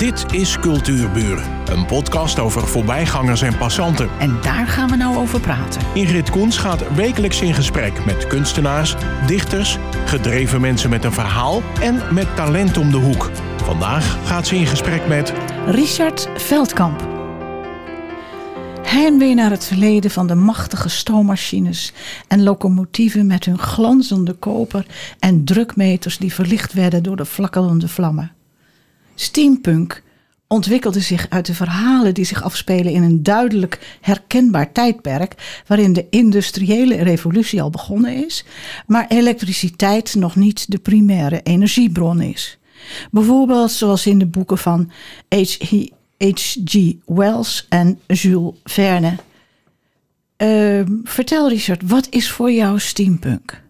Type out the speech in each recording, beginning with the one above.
Dit is Cultuurburen, een podcast over voorbijgangers en passanten. En daar gaan we nou over praten. Ingrid Koens gaat wekelijks in gesprek met kunstenaars, dichters, gedreven mensen met een verhaal en met talent om de hoek. Vandaag gaat ze in gesprek met Richard Veldkamp. Heimwee naar het verleden van de machtige stoommachines en locomotieven met hun glanzende koper en drukmeters die verlicht werden door de flakkelende vlammen. Steampunk ontwikkelde zich uit de verhalen die zich afspelen in een duidelijk herkenbaar tijdperk waarin de industriële revolutie al begonnen is, maar elektriciteit nog niet de primaire energiebron is. Bijvoorbeeld zoals in de boeken van H.G. Wells en Jules Verne. Uh, vertel Richard, wat is voor jou steampunk?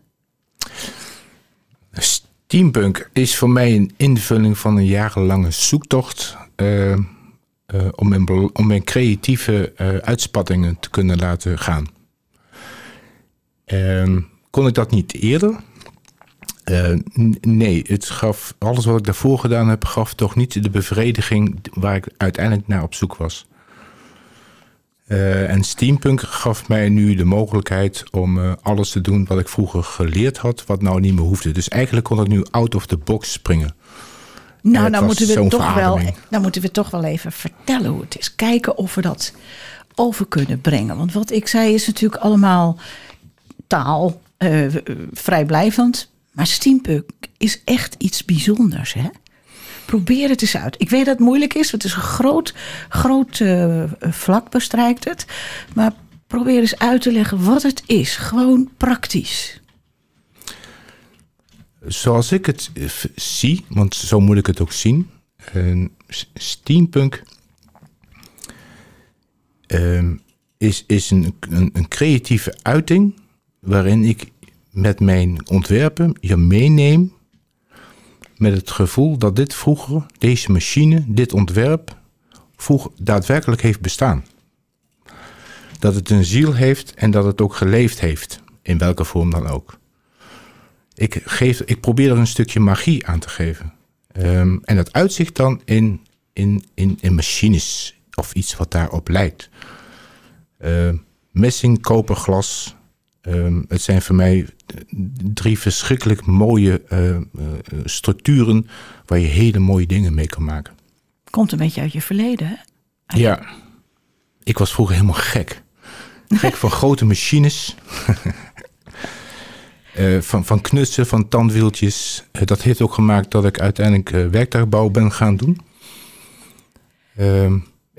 Steampunk is voor mij een invulling van een jarenlange zoektocht uh, uh, om, mijn, om mijn creatieve uh, uitspattingen te kunnen laten gaan. Ehm, kon ik dat niet eerder? nee, het gaf, alles wat ik daarvoor gedaan heb, gaf toch niet de bevrediging waar ik uiteindelijk naar op zoek was. Uh, en steampunk gaf mij nu de mogelijkheid om uh, alles te doen wat ik vroeger geleerd had, wat nou niet meer hoefde. Dus eigenlijk kon ik nu out of the box springen. Nou, uh, dan moeten, we toch wel, dan moeten we toch wel even vertellen hoe het is. Kijken of we dat over kunnen brengen. Want wat ik zei is natuurlijk allemaal taal, vrijblijvend. Maar steampunk is echt iets bijzonders, hè? Probeer het eens uit. Ik weet dat het moeilijk is, het is een groot, groot uh, vlak bestrijkt het. Maar probeer eens uit te leggen wat het is. Gewoon praktisch. Zoals ik het zie, want zo moet ik het ook zien. Uh, steampunk uh, is, is een, een, een creatieve uiting waarin ik met mijn ontwerpen je meeneem met het gevoel dat dit vroeger, deze machine, dit ontwerp, vroeger daadwerkelijk heeft bestaan. Dat het een ziel heeft en dat het ook geleefd heeft, in welke vorm dan ook. Ik, geef, ik probeer er een stukje magie aan te geven. Um, en dat uitzicht dan in, in, in, in machines of iets wat daarop lijkt. Uh, messing, koper, glas, Um, het zijn voor mij drie verschrikkelijk mooie uh, uh, structuren waar je hele mooie dingen mee kan maken. Komt een beetje uit je verleden, hè? Ja, ik was vroeger helemaal gek. Gek van grote machines. uh, van, van knutsen, van tandwieltjes. dat heeft ook gemaakt dat ik uiteindelijk werktuigbouw ben gaan doen.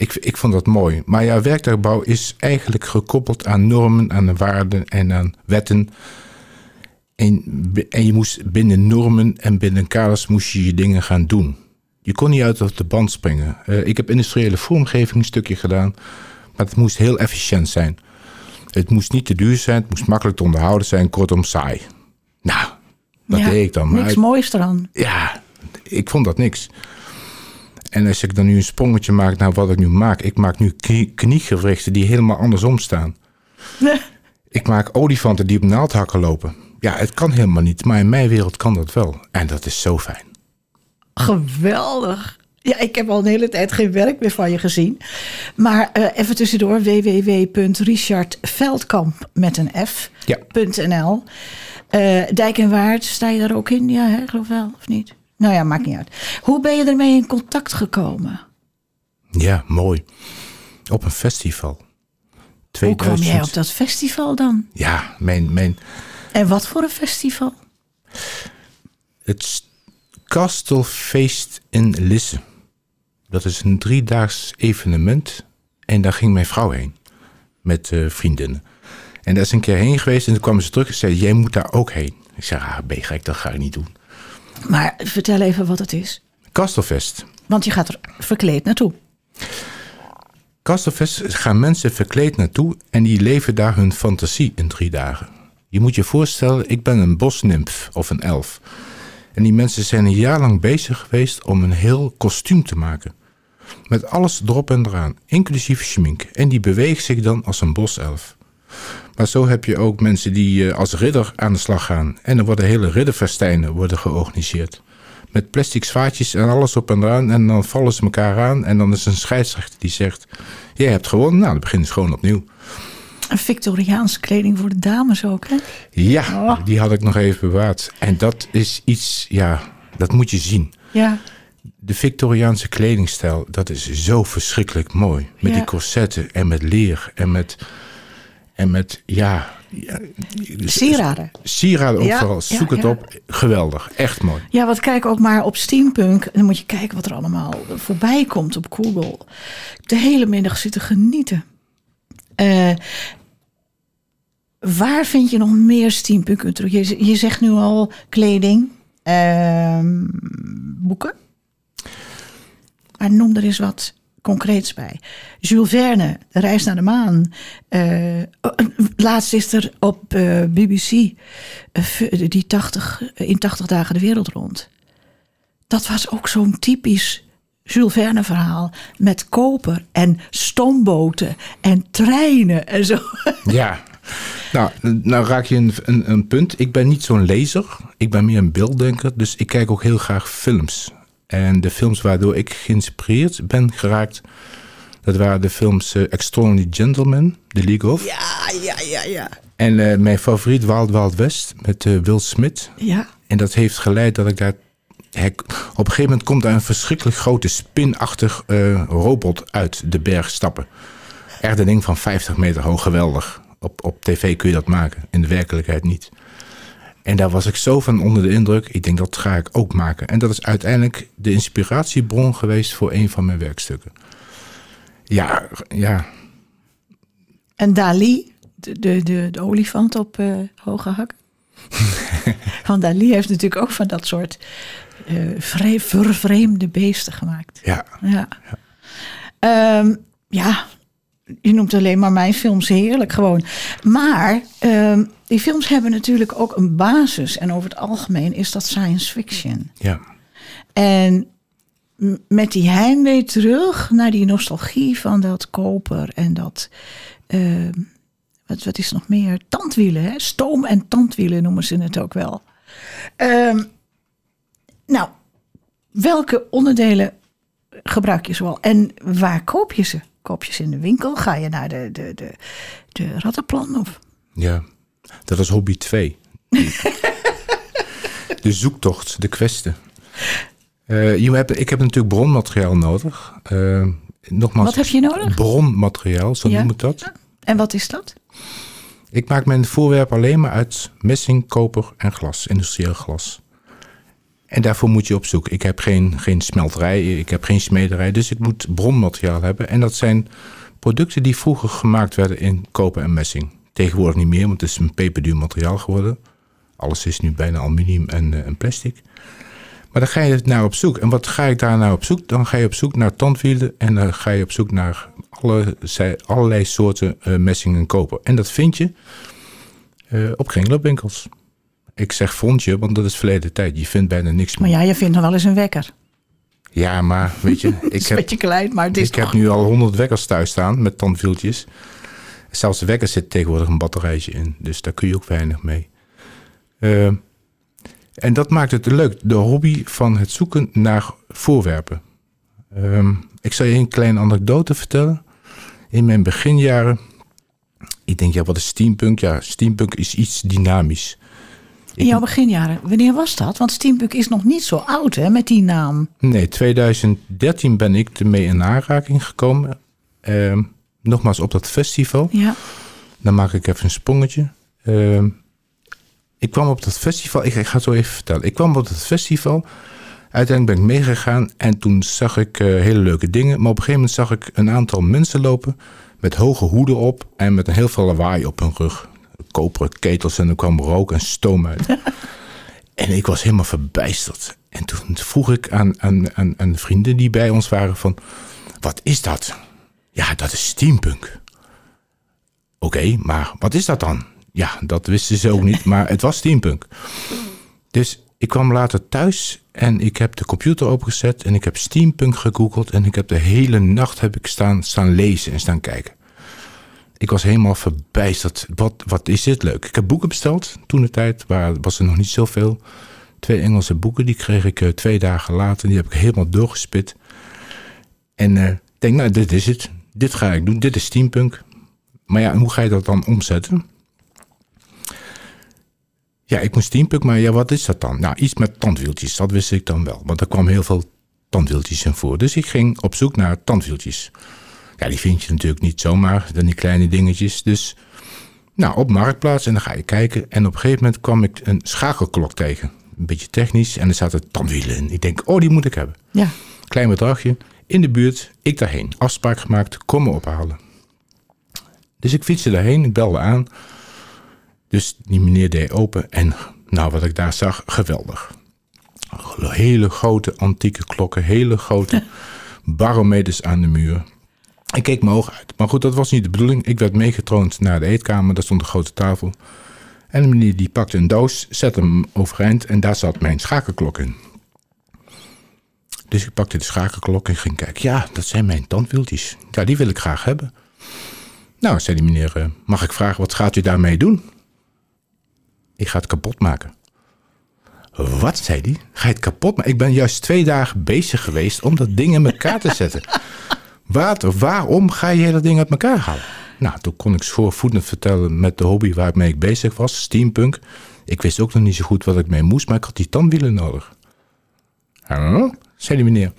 Ik, ik vond dat mooi. Maar ja, werktuigbouw is eigenlijk gekoppeld aan normen, aan waarden en aan wetten. En, en je moest binnen normen en binnen kaders moest je je dingen gaan doen. Je kon niet uit op de band springen. Uh, ik heb industriële vormgeving een stukje gedaan, maar het moest heel efficiënt zijn. Het moest niet te duur zijn, het moest makkelijk te onderhouden zijn, kortom saai. Nou, dat ja, deed ik dan. Niks moois eraan. Ja, ik vond dat niks. En als ik dan nu een sprongetje maak naar wat ik nu maak. Ik maak nu kniegewrichten die helemaal andersom staan. Ik maak olifanten die op naaldhakken lopen. Ja, het kan helemaal niet. Maar in mijn wereld kan dat wel. En dat is zo fijn. Geweldig. Ja, ik heb al een hele tijd geen werk meer van je gezien. Maar uh, even tussendoor, www.richardveldkamp met een f.nl. Ja. Uh, Dijk en Waard, sta je daar ook in? Ja, hè, geloof wel, of niet? Nou ja, maakt niet uit. Hoe ben je ermee in contact gekomen? Ja, mooi. Op een festival. 2000. Hoe kwam jij op dat festival dan? Ja, mijn... mijn... En wat voor een festival? Het Kastelfeest in Lisse. Dat is een driedaags evenement. En daar ging mijn vrouw heen. Met uh, vriendinnen. En daar is een keer heen geweest. En toen kwam ze terug en zei... Jij moet daar ook heen. Ik zei, ah, ben je Dat ga ik niet doen. Maar vertel even wat het is. Kastelfest. Want je gaat er verkleed naartoe. Kastelfest gaan mensen verkleed naartoe en die leven daar hun fantasie in drie dagen. Je moet je voorstellen, ik ben een bosnimf of een elf. En die mensen zijn een jaar lang bezig geweest om een heel kostuum te maken. Met alles erop en eraan, inclusief schmink. En die beweegt zich dan als een boself. Maar zo heb je ook mensen die als ridder aan de slag gaan. En er worden hele ridderfestijnen worden georganiseerd. met plastic zwaadjes en alles op en eraan. En dan vallen ze elkaar aan. En dan is een scheidsrechter die zegt: Jij hebt gewonnen. Nou, dan beginnen ze gewoon opnieuw. Een Victoriaanse kleding voor de dames ook, hè? Ja, Oh. die had ik nog even bewaard. En dat is iets, ja, dat moet je zien. Ja. De Victoriaanse kledingstijl, dat is zo verschrikkelijk mooi. Met Ja. die corsetten en met leer en met, en met ja... ja, dus- Sieraden. Sieraden ook Ja, vooral. ja, Zoek het op. Geweldig. Echt mooi. Ja, wat kijk ook maar op Steampunk. En dan moet je kijken wat er allemaal voorbij komt op Google. De hele middag zitten genieten. Eh, waar vind je nog meer Steampunk? Je, je zegt nu al kleding, ehm, boeken. Maar noem er eens wat concreets bij. Jules Verne, De Reis naar de Maan. Oh, laatst is er op eh, BBC die 80, in 80 dagen de wereld rond. Dat was ook zo'n typisch Jules Verne verhaal. Met koper en stoomboten en treinen en zo. Ja. Nou, nou raak je een, een punt. Ik ben niet zo'n lezer. Ik ben meer een beelddenker. Dus ik kijk ook heel graag films. En de films waardoor ik geïnspireerd ben geraakt... dat waren de films eh, Extraordinary Gentlemen, The League of... Ja, ja, ja, ja. En eh, mijn favoriet Wild Wild West met eh, Will Smith. Ja, En dat heeft geleid dat ik daar... Op een gegeven moment komt daar een verschrikkelijk grote spinachtig robot uit de berg stappen. Echt een ding van 50 meter hoog, geweldig. Op, op tv kun je dat maken, in de werkelijkheid niet. En daar was ik zo van onder de indruk. Ik denk, dat ga ik ook maken. En dat is uiteindelijk de inspiratiebron geweest voor een van mijn werkstukken. Ja, ja, En Dali, de, de, de, de olifant op eh, hoge hakken. Want Dali heeft natuurlijk ook van dat soort eh, vre- vervreemde beesten gemaakt. ja. Ja. Ehm, ja, je noemt alleen maar mijn films heerlijk gewoon. Maar ehm, die films hebben natuurlijk ook een basis. En over het algemeen is dat science fiction. ja. En met die heimwee terug naar die nostalgie van dat koper en dat. ehm, wat, wat is nog meer? Tandwielen, hè? Stoom- en tandwielen noemen ze het ook wel. Ehm, nou, welke onderdelen gebruik je zoal? En waar koop je ze? Koop je ze in de winkel? Ga je naar de, de, de, de rattenplan? Of? Ja, dat is hobby 2. de zoektocht, de kwestie. Eh, je hebt, ik heb natuurlijk bronmateriaal nodig. Eh, nogmaals, Wat heb je nodig? Bronmateriaal, zo Ja. noem ik dat. En wat is dat? Ik maak mijn voorwerp alleen maar uit messing, koper en glas, industrieel glas. En daarvoor moet je op zoek. Ik heb geen, geen smelterij, ik heb geen smederij, dus ik moet bronmateriaal hebben. En dat zijn producten die vroeger gemaakt werden in koper en messing. Tegenwoordig niet meer, want het is een peperduur materiaal geworden. Alles is nu bijna aluminium en, eh, en plastic. Maar dan ga je naar op zoek. En wat ga ik daar nou op zoek? Dan ga je op zoek naar tandwielen en dan ga je op zoek naar alle, allerlei soorten eh, messing en koper. En dat vind je eh, op kringloopwinkels. Ik zeg vond je, want dat is verleden tijd. Je vindt bijna niks Maar meer. ja, je vindt nog wel eens een wekker. Ja, maar weet je, Het ik is een heb, beetje klein, maar het is ik heb nu al honderd wekkers thuis staan met tandwieltjes. Zelfs de wekker zit tegenwoordig een batterijtje in. Dus daar kun je ook weinig mee. Eh, en dat maakt het leuk. De hobby van het zoeken naar voorwerpen. Ehm, ik zal je een kleine anekdote vertellen. In mijn beginjaren. Ik denk, ja, wat is steampunk? Ja, steampunk is iets dynamisch. In jouw beginjaren. Wanneer was dat? Want Steampunk is nog niet zo oud hè, met die naam. Nee, 2013 ben ik ermee in aanraking gekomen. Ehm, nogmaals op dat festival. Ja. Dan maak ik even een sprongetje. Ehm, ik kwam op dat festival. Ik, ik ga het zo even vertellen. Ik kwam op dat festival. Uiteindelijk ben ik meegegaan. En toen zag ik eh, hele leuke dingen. Maar op een gegeven moment zag ik een aantal mensen lopen. Met hoge hoeden op. En met een heel veel lawaai op hun rug. Koperen ketels. En er kwam rook en stoom uit. en ik was helemaal verbijsterd. En toen vroeg ik aan, aan, aan, aan vrienden die bij ons waren van... Wat is dat? Ja, dat is steampunk. Oké, maar wat is dat dan? Ja, dat wisten ze ook niet, maar het was steampunk. Dus ik kwam later thuis en ik heb de computer opengezet en ik heb steampunk gegoogeld en ik heb de hele nacht heb ik staan, staan lezen en staan kijken. Ik was helemaal verbijsterd. Wat, wat is dit leuk? Ik heb boeken besteld toen de tijd, waar was er nog niet zoveel. Twee Engelse boeken, die kreeg ik eh, twee dagen later. Die heb ik helemaal doorgespit. En eh, ik denk, nou, dit is het. Dit ga ik doen. Dit is steampunk. Maar ja, hoe ga je dat dan omzetten? Ja, ik moest steampunk, maar ja, wat is dat dan? Nou, iets met tandwieltjes, dat wist ik dan wel. Want er kwam heel veel tandwieltjes in voor. Dus ik ging op zoek naar tandwieltjes. Ja, die vind je natuurlijk niet zomaar, dan die kleine dingetjes. Dus, nou, op Marktplaats en dan ga je kijken. En op een gegeven moment kwam ik een schakelklok tegen. Een beetje technisch en er zaten tandwielen in. Ik denk, oh, die moet ik hebben. Ja. Klein bedragje, in de buurt, ik daarheen. Afspraak gemaakt, kom me ophalen. Dus ik fietste daarheen, ik belde aan. Dus die meneer deed open en nou, wat ik daar zag, geweldig. Hele grote antieke klokken, hele grote barometers aan de muur. Ik keek mijn ogen uit. Maar goed, dat was niet de bedoeling. Ik werd meegetroond naar de eetkamer, daar stond een grote tafel. En de meneer die pakte een doos, zette hem overeind en daar zat mijn schakelklok in. Dus ik pakte de schakelklok en ging kijken. Ja, dat zijn mijn tandwieltjes. Ja, die wil ik graag hebben. Nou, zei die meneer, eh, mag ik vragen, wat gaat u daarmee doen? Ik ga het kapot maken. Wat, zei hij? Ga je het kapot maken? Ik ben juist twee dagen bezig geweest om dat ding in elkaar te zetten. Waarom ga je dat ding uit elkaar halen? Nou, toen kon ik voorvoetend vertellen met de hobby waarmee ik bezig was, steampunk. Ik wist ook nog niet zo goed wat ik mee moest, maar ik had die tandwielen nodig. Huh? zei die meneer.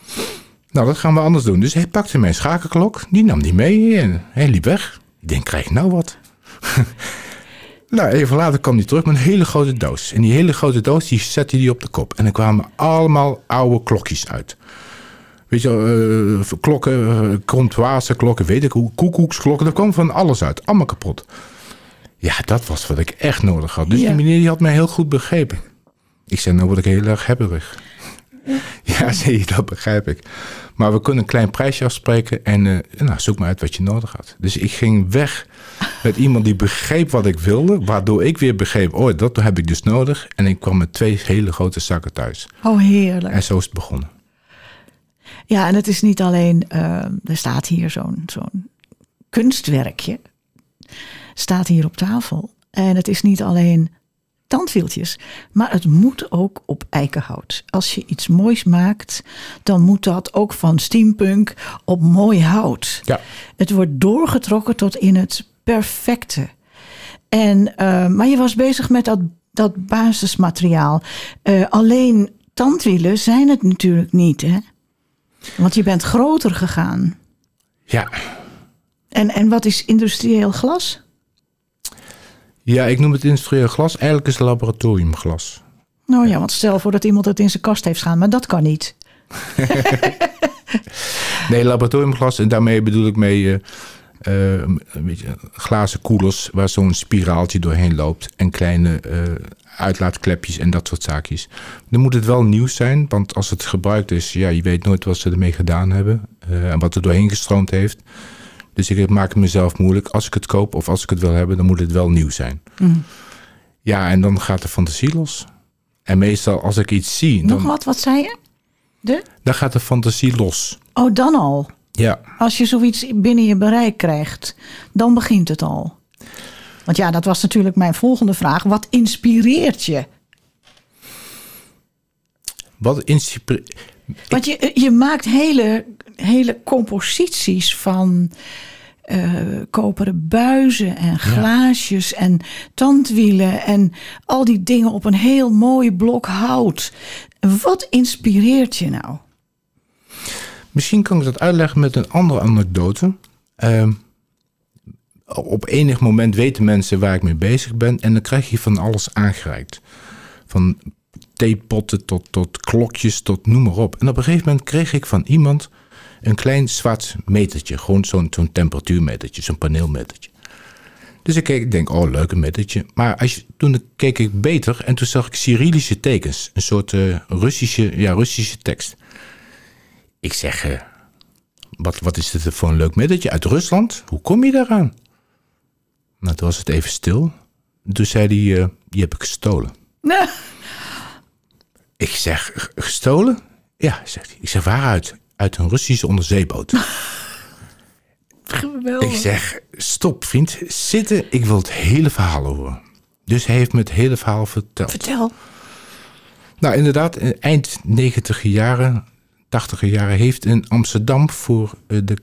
Nou, dat gaan we anders doen. Dus hij pakte mijn schakelklok, die nam die mee en hij liep weg. Ik denk, krijg nou wat? nou, even later kwam hij terug met een hele grote doos. En die hele grote doos, die zette hij op de kop. En er kwamen allemaal oude klokjes uit. Weet je, eh, klokken, uh, comptoirse klokken, weet ik hoe, koekoeksklokken. Er kwam van alles uit, allemaal kapot. Ja, dat was wat ik echt nodig had. Dus Ja. die meneer die had mij heel goed begrepen. Ik zei, nou word ik heel erg hebberig. Ja, zie je, dat begrijp ik. Maar we kunnen een klein prijsje afspreken en eh, nou, zoek maar uit wat je nodig had. Dus ik ging weg met iemand die begreep wat ik wilde, waardoor ik weer begreep, oh, dat heb ik dus nodig. En ik kwam met twee hele grote zakken thuis. Oh, heerlijk. En zo is het begonnen. Ja, en het is niet alleen, eh, er staat hier zo'n zo'n kunstwerkje, staat hier op tafel. En het is niet alleen tandwieltjes, maar het moet ook op eikenhout. Als je iets moois maakt, dan moet dat ook van steampunk op mooi hout. Ja. Het wordt doorgetrokken tot in het perfecte. En, eh, maar je was bezig met dat, dat basismateriaal. Eh, alleen tandwielen zijn het natuurlijk niet, hè? Want je bent groter gegaan. Ja. En, en wat is industrieel glas? ja, ik noem het industrieel glas. Eigenlijk is het laboratoriumglas. Nou ja, want stel voor dat iemand het in zijn kast heeft staan, maar dat kan niet. Nee, laboratoriumglas. En daarmee bedoel ik mee eh, beetje glazen koelers waar zo'n spiraaltje doorheen loopt. En kleine eh, uitlaatklepjes en dat soort zaakjes. Dan moet het wel nieuw zijn, want als het gebruikt is, ja, je weet nooit wat ze ermee gedaan hebben. eh, en wat er doorheen gestroomd heeft. Dus ik maak het mezelf moeilijk. Als ik het koop of als ik het wil hebben, dan moet het wel nieuw zijn. Ja, en dan gaat de fantasie los. En meestal als ik iets zie, Nog wat, wat zei je? De? dan gaat de fantasie los. Oh, dan al. Ja, Als je zoiets binnen je bereik krijgt, dan begint het al. Want ja, dat was natuurlijk mijn volgende vraag. Wat inspireert je? wat inspireert... Want je, je maakt hele, hele composities van eh, koperen buizen en glaasjes en tandwielen en al die dingen op een heel mooi blok hout. Wat inspireert je nou? Misschien kan ik dat uitleggen met een andere anekdote. Ehm, op enig moment weten mensen waar ik mee bezig ben. En dan krijg je van alles aangereikt. Van theepotten tot, tot klokjes tot noem maar op. En op een gegeven moment kreeg ik van iemand een klein zwart metertje. Gewoon zo'n temperatuurmetertje, zo'n paneelmetertje. Dus ik keek, ik denk, oh, leuk een metertje. Maar als je, toen keek ik beter en toen zag ik Cyrillische tekens. Een soort eh, Russische, ja, Russische tekst. Ik zeg, eh, wat, wat is dit voor een leuk middetje uit Rusland? Hoe kom je daaraan? Nou, toen was het even stil. Toen zei hij, eh, die heb ik gestolen. Ik zeg, "G- gestolen? Ja, zegt hij. Ik zeg, waaruit? Uit een Russische onderzeeboot. geweldig. ik zeg, stop vriend, zitten. Ik wil het hele verhaal horen. Dus hij heeft me het hele verhaal verteld. Vertel. Nou, inderdaad, eind 90 jaren, 80 jaren heeft in Amsterdam voor eh, de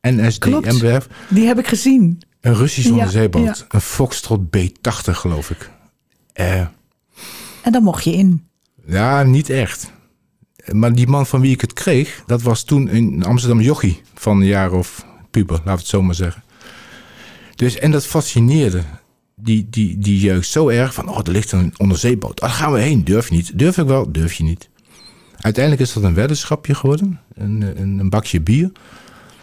NSD-MWF Die heb ik gezien. een Russische Ja, onderzeeboot. ja. Een Foxtrot B80, geloof ik. Eh, En dan mocht je in. ja, niet echt. Maar die man van wie ik het kreeg, dat was toen een Amsterdam jochie van een jaar of puber, laat het zo maar zeggen. Dus, en dat fascineerde die, die, die jeugd zo erg van, oh, er ligt een onderzeeboot. Daar gaan we heen. Durf je niet? Durf ik wel? Durf je niet? Uiteindelijk is dat een weddenschapje geworden, een, een, een bakje bier.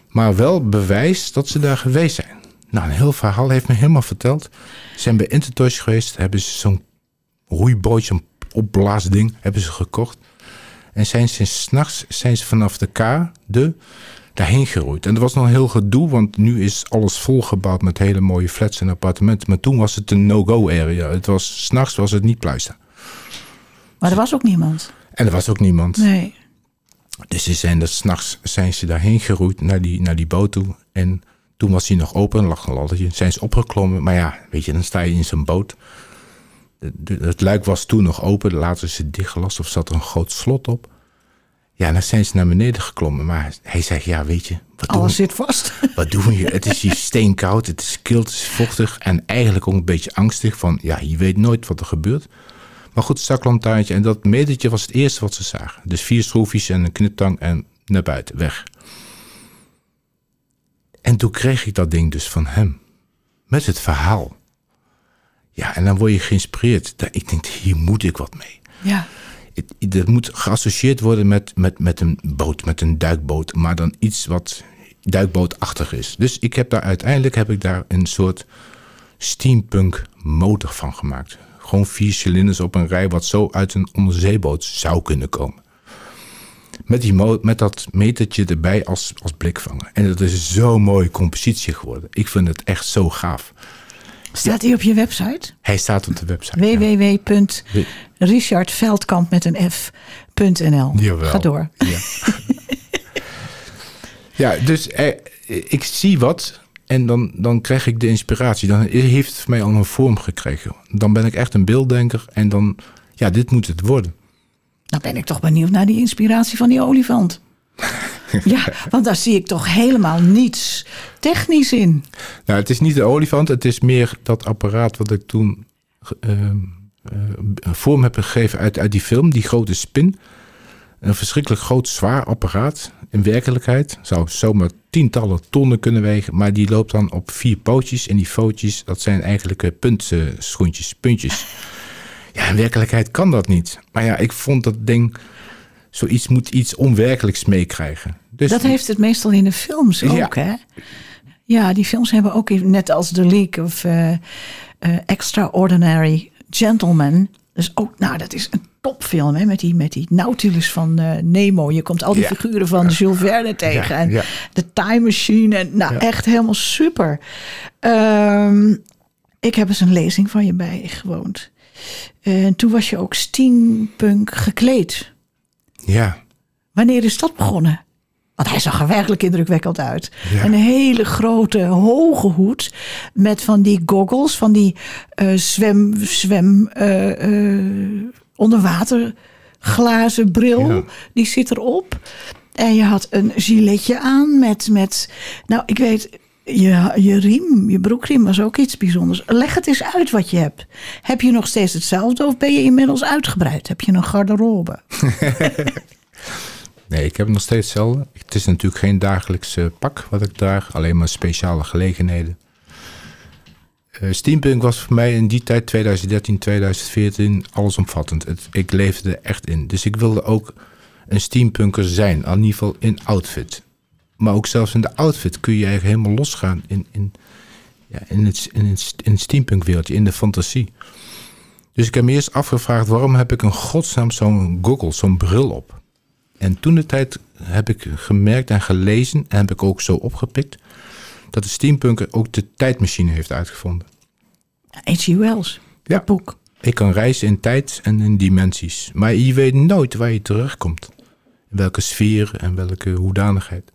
Maar wel bewijs dat ze daar geweest zijn. Nou, een heel verhaal heeft me helemaal verteld. Ze zijn bij Intertoys geweest, hebben ze zo'n roeibootje, zo'n opblaasding, hebben ze gekocht. En zijn ze s'nachts zijn ze vanaf de kade daarheen geroeid. En dat was nog heel gedoe, want nu is alles volgebouwd met hele mooie flats en appartementen. Maar toen was het een no-go area. Het was, s'nachts was het niet pluister. Maar er was ook niemand. En er was ook niemand. Nee. Dus ze zijn er s'nachts zijn ze daarheen geroeid naar die, naar die boot toe. En toen was hij nog open, lag een laddertje. Zijn ze opgeklommen. Maar ja, weet je, dan sta je in zo'n boot. Het luik was toen nog open. Later is het dichtgelast of zat er een groot slot op. Ja, dan zijn ze naar beneden geklommen. Maar hij zegt, ja, weet je, wat doen, Alles zit vast. wat doen we hier? Het is hier steenkoud, het is kil, het is vochtig. En eigenlijk ook een beetje angstig van, ja, je weet nooit wat er gebeurt. Maar goed, zaklantaarntje en dat metertje was het eerste wat ze zagen. Dus vier schroefjes en een kniptang en naar buiten, weg. En toen kreeg ik dat ding dus van hem. Met het verhaal. Ja, en dan word je geïnspireerd. Ik denk, hier moet ik wat mee. Ja. Het- Dat moet geassocieerd worden met, met, met een boot, met een duikboot. Maar dan iets wat duikbootachtig is. Dus ik heb daar uiteindelijk heb ik daar een soort steampunk motor van gemaakt. Gewoon vier cilinders op een rij, wat zo uit een onderzeeboot zou kunnen komen. Met, die met dat metertje erbij als, als blikvanger. En dat is zo'n mooie compositie geworden. Ik vind het echt zo gaaf. Staat die op je website? Hij staat op de website. www.richardveldkamp met een f.nl. Ga door. Ja, ja dus eh, ik zie wat en dan, dan krijg ik de inspiratie. Dan heeft het voor mij al een vorm gekregen. Dan ben ik echt een beelddenker en dan, ja, dit moet het worden. Dan ben ik toch benieuwd naar die inspiratie van die olifant. ja, want daar zie ik toch helemaal niets technisch in. Nou, het is niet de olifant, het is meer dat apparaat wat ik toen eh, vorm heb gegeven uit, uit die film, die grote spin. Een verschrikkelijk groot, zwaar apparaat. In werkelijkheid zou zomaar tientallen tonnen kunnen wegen, maar die loopt dan op vier pootjes. En die pootjes, dat zijn eigenlijk eh, puntschoentjes, puntjes. Ja, in werkelijkheid kan dat niet. Maar ja, ik vond dat ding, zoiets moet iets onwerkelijks meekrijgen. Dus Dat heeft het meestal in de films Ja. ook, hè? Ja, die films hebben ook, net als The League of eh, eh, Extraordinary Gentlemen. Dus ook, nou, dat is een topfilm, hè? Met die, met die Nautilus van eh, Nemo. Je komt al die Ja. figuren van Jules Verne tegen. Ja, en ja. de Time Machine. En, nou, Ja. echt helemaal super. Ehm, ik heb eens een lezing van je bijgewoond. En toen was je ook steampunk gekleed. ja, Wanneer is dat begonnen? Want hij zag er werkelijk indrukwekkend uit. Ja. Een hele grote, hoge hoed. Met van die goggles, van die eh, zwem, zwem, eh, eh, onderwaterglazen bril. Ja. Die zit erop. En je had een giletje aan met, met nou ik weet, je, je riem, je broekriem was ook iets bijzonders. Leg het eens uit wat je hebt. Heb je nog steeds hetzelfde of ben je inmiddels uitgebreid? Heb je een garderobe? Nee, ik heb nog steeds hetzelfde. Het is natuurlijk geen dagelijks eh, pak wat ik draag, alleen maar speciale gelegenheden. Eh, steampunk was voor mij in die tijd, 2013, 2014, allesomvattend. Het, ik leefde er echt in. Dus ik wilde ook een steampunker zijn, in ieder geval in outfit. Maar ook zelfs in de outfit kun je eigenlijk helemaal losgaan in, in, ja, in, het, in, in steampunk in de fantasie. Dus ik heb me eerst afgevraagd, waarom heb ik een godsnaam zo'n goggle, zo'n bril op? En toen de tijd heb ik gemerkt en gelezen, en heb ik ook zo opgepikt, dat de steampunker ook de tijdmachine heeft uitgevonden. H.G. Wells, Ja. dat boek. Ik kan reizen in tijd en in dimensies, maar je weet nooit waar je terugkomt. In welke sfeer en welke hoedanigheid.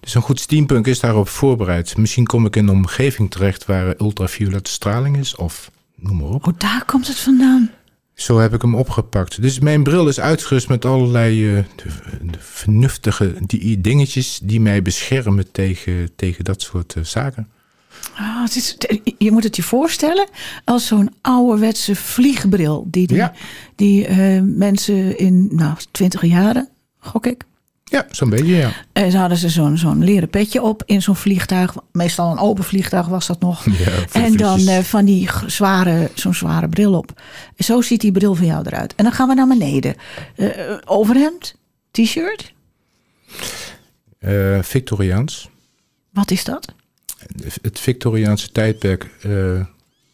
Dus een goed steampunk is daarop voorbereid. Misschien kom ik in een omgeving terecht waar ultraviolette straling is, of noem maar op. Oh, daar komt het vandaan. Zo heb ik hem opgepakt. Dus mijn bril is uitgerust met allerlei eh, vernuftige die, dingetjes die mij beschermen tegen, tegen dat soort eh, zaken. Ah, het is, je moet het je voorstellen als zo'n ouderwetse vliegbril. Die, die, Ja. die eh, mensen in nou, twintig jaren, gok ik. Ja, zo'n beetje, ja. En ze hadden ze zo'n zo'n leren petje op in zo'n vliegtuig. Meestal een open vliegtuig was dat nog. Ja, en dan eh, van die zware, zo'n zware bril op. Zo ziet die bril van jou eruit. En dan gaan we naar beneden. Eh, eh, overhemd, t-shirt. Eh, Victoriaans. Wat is dat? Het Victoriaanse tijdperk. eh,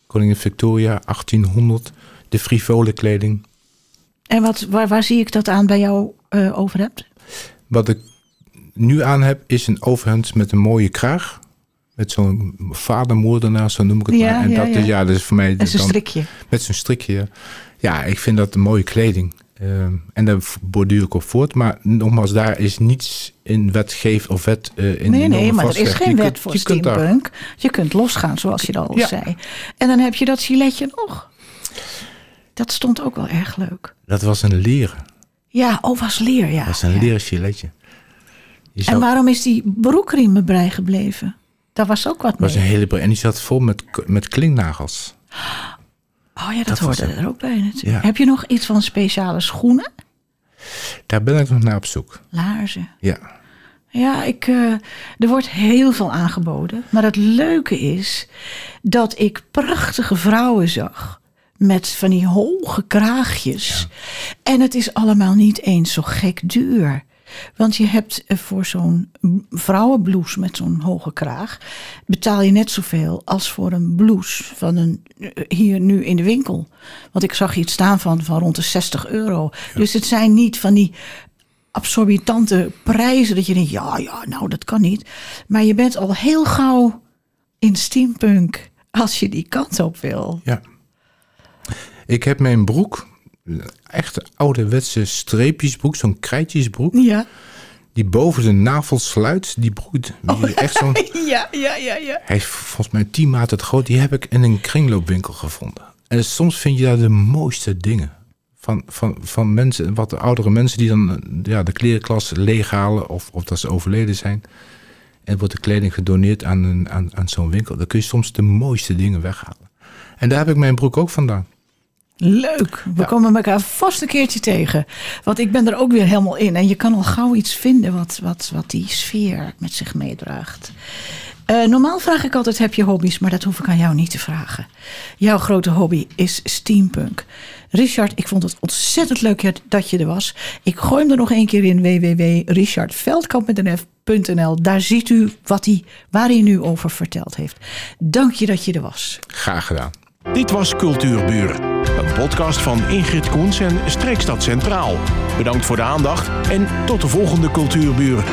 koningin Victoria, 1800. De frivole kleding. En wat, waar, waar zie ik dat aan bij jou eh overhemd? Wat ik nu aan heb, is een overhemd met een mooie kraag. Met zo'n vadermoordenaar, zo noem ik het Ja, maar. En ja, dat ja. is ja, dat is voor mij Dat een dan- strikje. met zo'n strikje. ja. Ja, ik vind dat een mooie kleding. Ehm, en daar borduur ik op voort. Maar nogmaals, daar is niets in wetgeef of wet eh in Nee, nee, maar er is geen Je wet kunt- voor je kunt daar- steampunk. Je kunt losgaan, zoals je al Ja. zei. En dan heb je dat giletje nog. Dat stond ook wel erg leuk. Dat was een leren. Ja, oh, was leer, ja. Dat was een ja. leren giletje. Je En waarom is die broekriem erbij gebleven? Daar was ook wat was mee. een hele bre- En die zat vol met, met klinknagels. Oh ja, dat, dat was hoorde er ook bij natuurlijk. Ja. Heb je nog iets van speciale schoenen? Daar ben ik nog naar op zoek. Laarzen. Ja. Ja, ik, eh, er wordt heel veel aangeboden. Maar het leuke is dat ik prachtige vrouwen zag. Met van die hoge kraagjes. En het is allemaal niet eens zo gek duur. Want je hebt eh, voor zo'n vrouwenblouse met zo'n hoge kraag... betaal je net zoveel als voor een blouse van een, eh, hier nu in de winkel. Want ik zag hier iets staan van, van rond de 60 euro. Dus het zijn niet van die absorbitante prijzen dat je denkt, ja, ja, nou, dat kan niet. Maar je bent al heel gauw in steampunk als je die kant op wil. ja. Ik heb mijn broek, een echte ouderwetse streepjesbroek, zo'n krijtjesbroek, Ja, die boven de navel sluit. Die broek, die echt zo'n... ja, ja, ja, ja. Hij is volgens mij 10 maten te groot. Die heb ik in een kringloopwinkel gevonden. En soms vind je daar de mooiste dingen. Van, van, van mensen, wat oudere mensen die dan ja, de klerenklas leeghalen of, of dat ze overleden zijn. En wordt de kleding gedoneerd aan, een, aan, aan zo'n winkel. Dan kun je soms de mooiste dingen weghalen. En daar heb ik mijn broek ook vandaan. Leuk. We komen elkaar vast een keertje tegen. Want ik ben er ook weer helemaal in. En je kan al gauw iets vinden wat, wat, wat die sfeer met zich meedraagt. Eh, normaal vraag ik altijd: heb je hobby's? Maar dat hoef ik aan jou niet te vragen. Jouw grote hobby is steampunk. Richard, ik vond het ontzettend leuk dat je er was. Ik gooi hem er nog een keer in: www.richardveldkamp.nl. Daar ziet u wat hij, waar hij nu over verteld heeft. Dank je dat je er was. Graag gedaan. Dit was Cultuurbuur, een podcast van Ingrid Koens en Streekstad Centraal. Bedankt voor de aandacht en tot de volgende Cultuurbuur.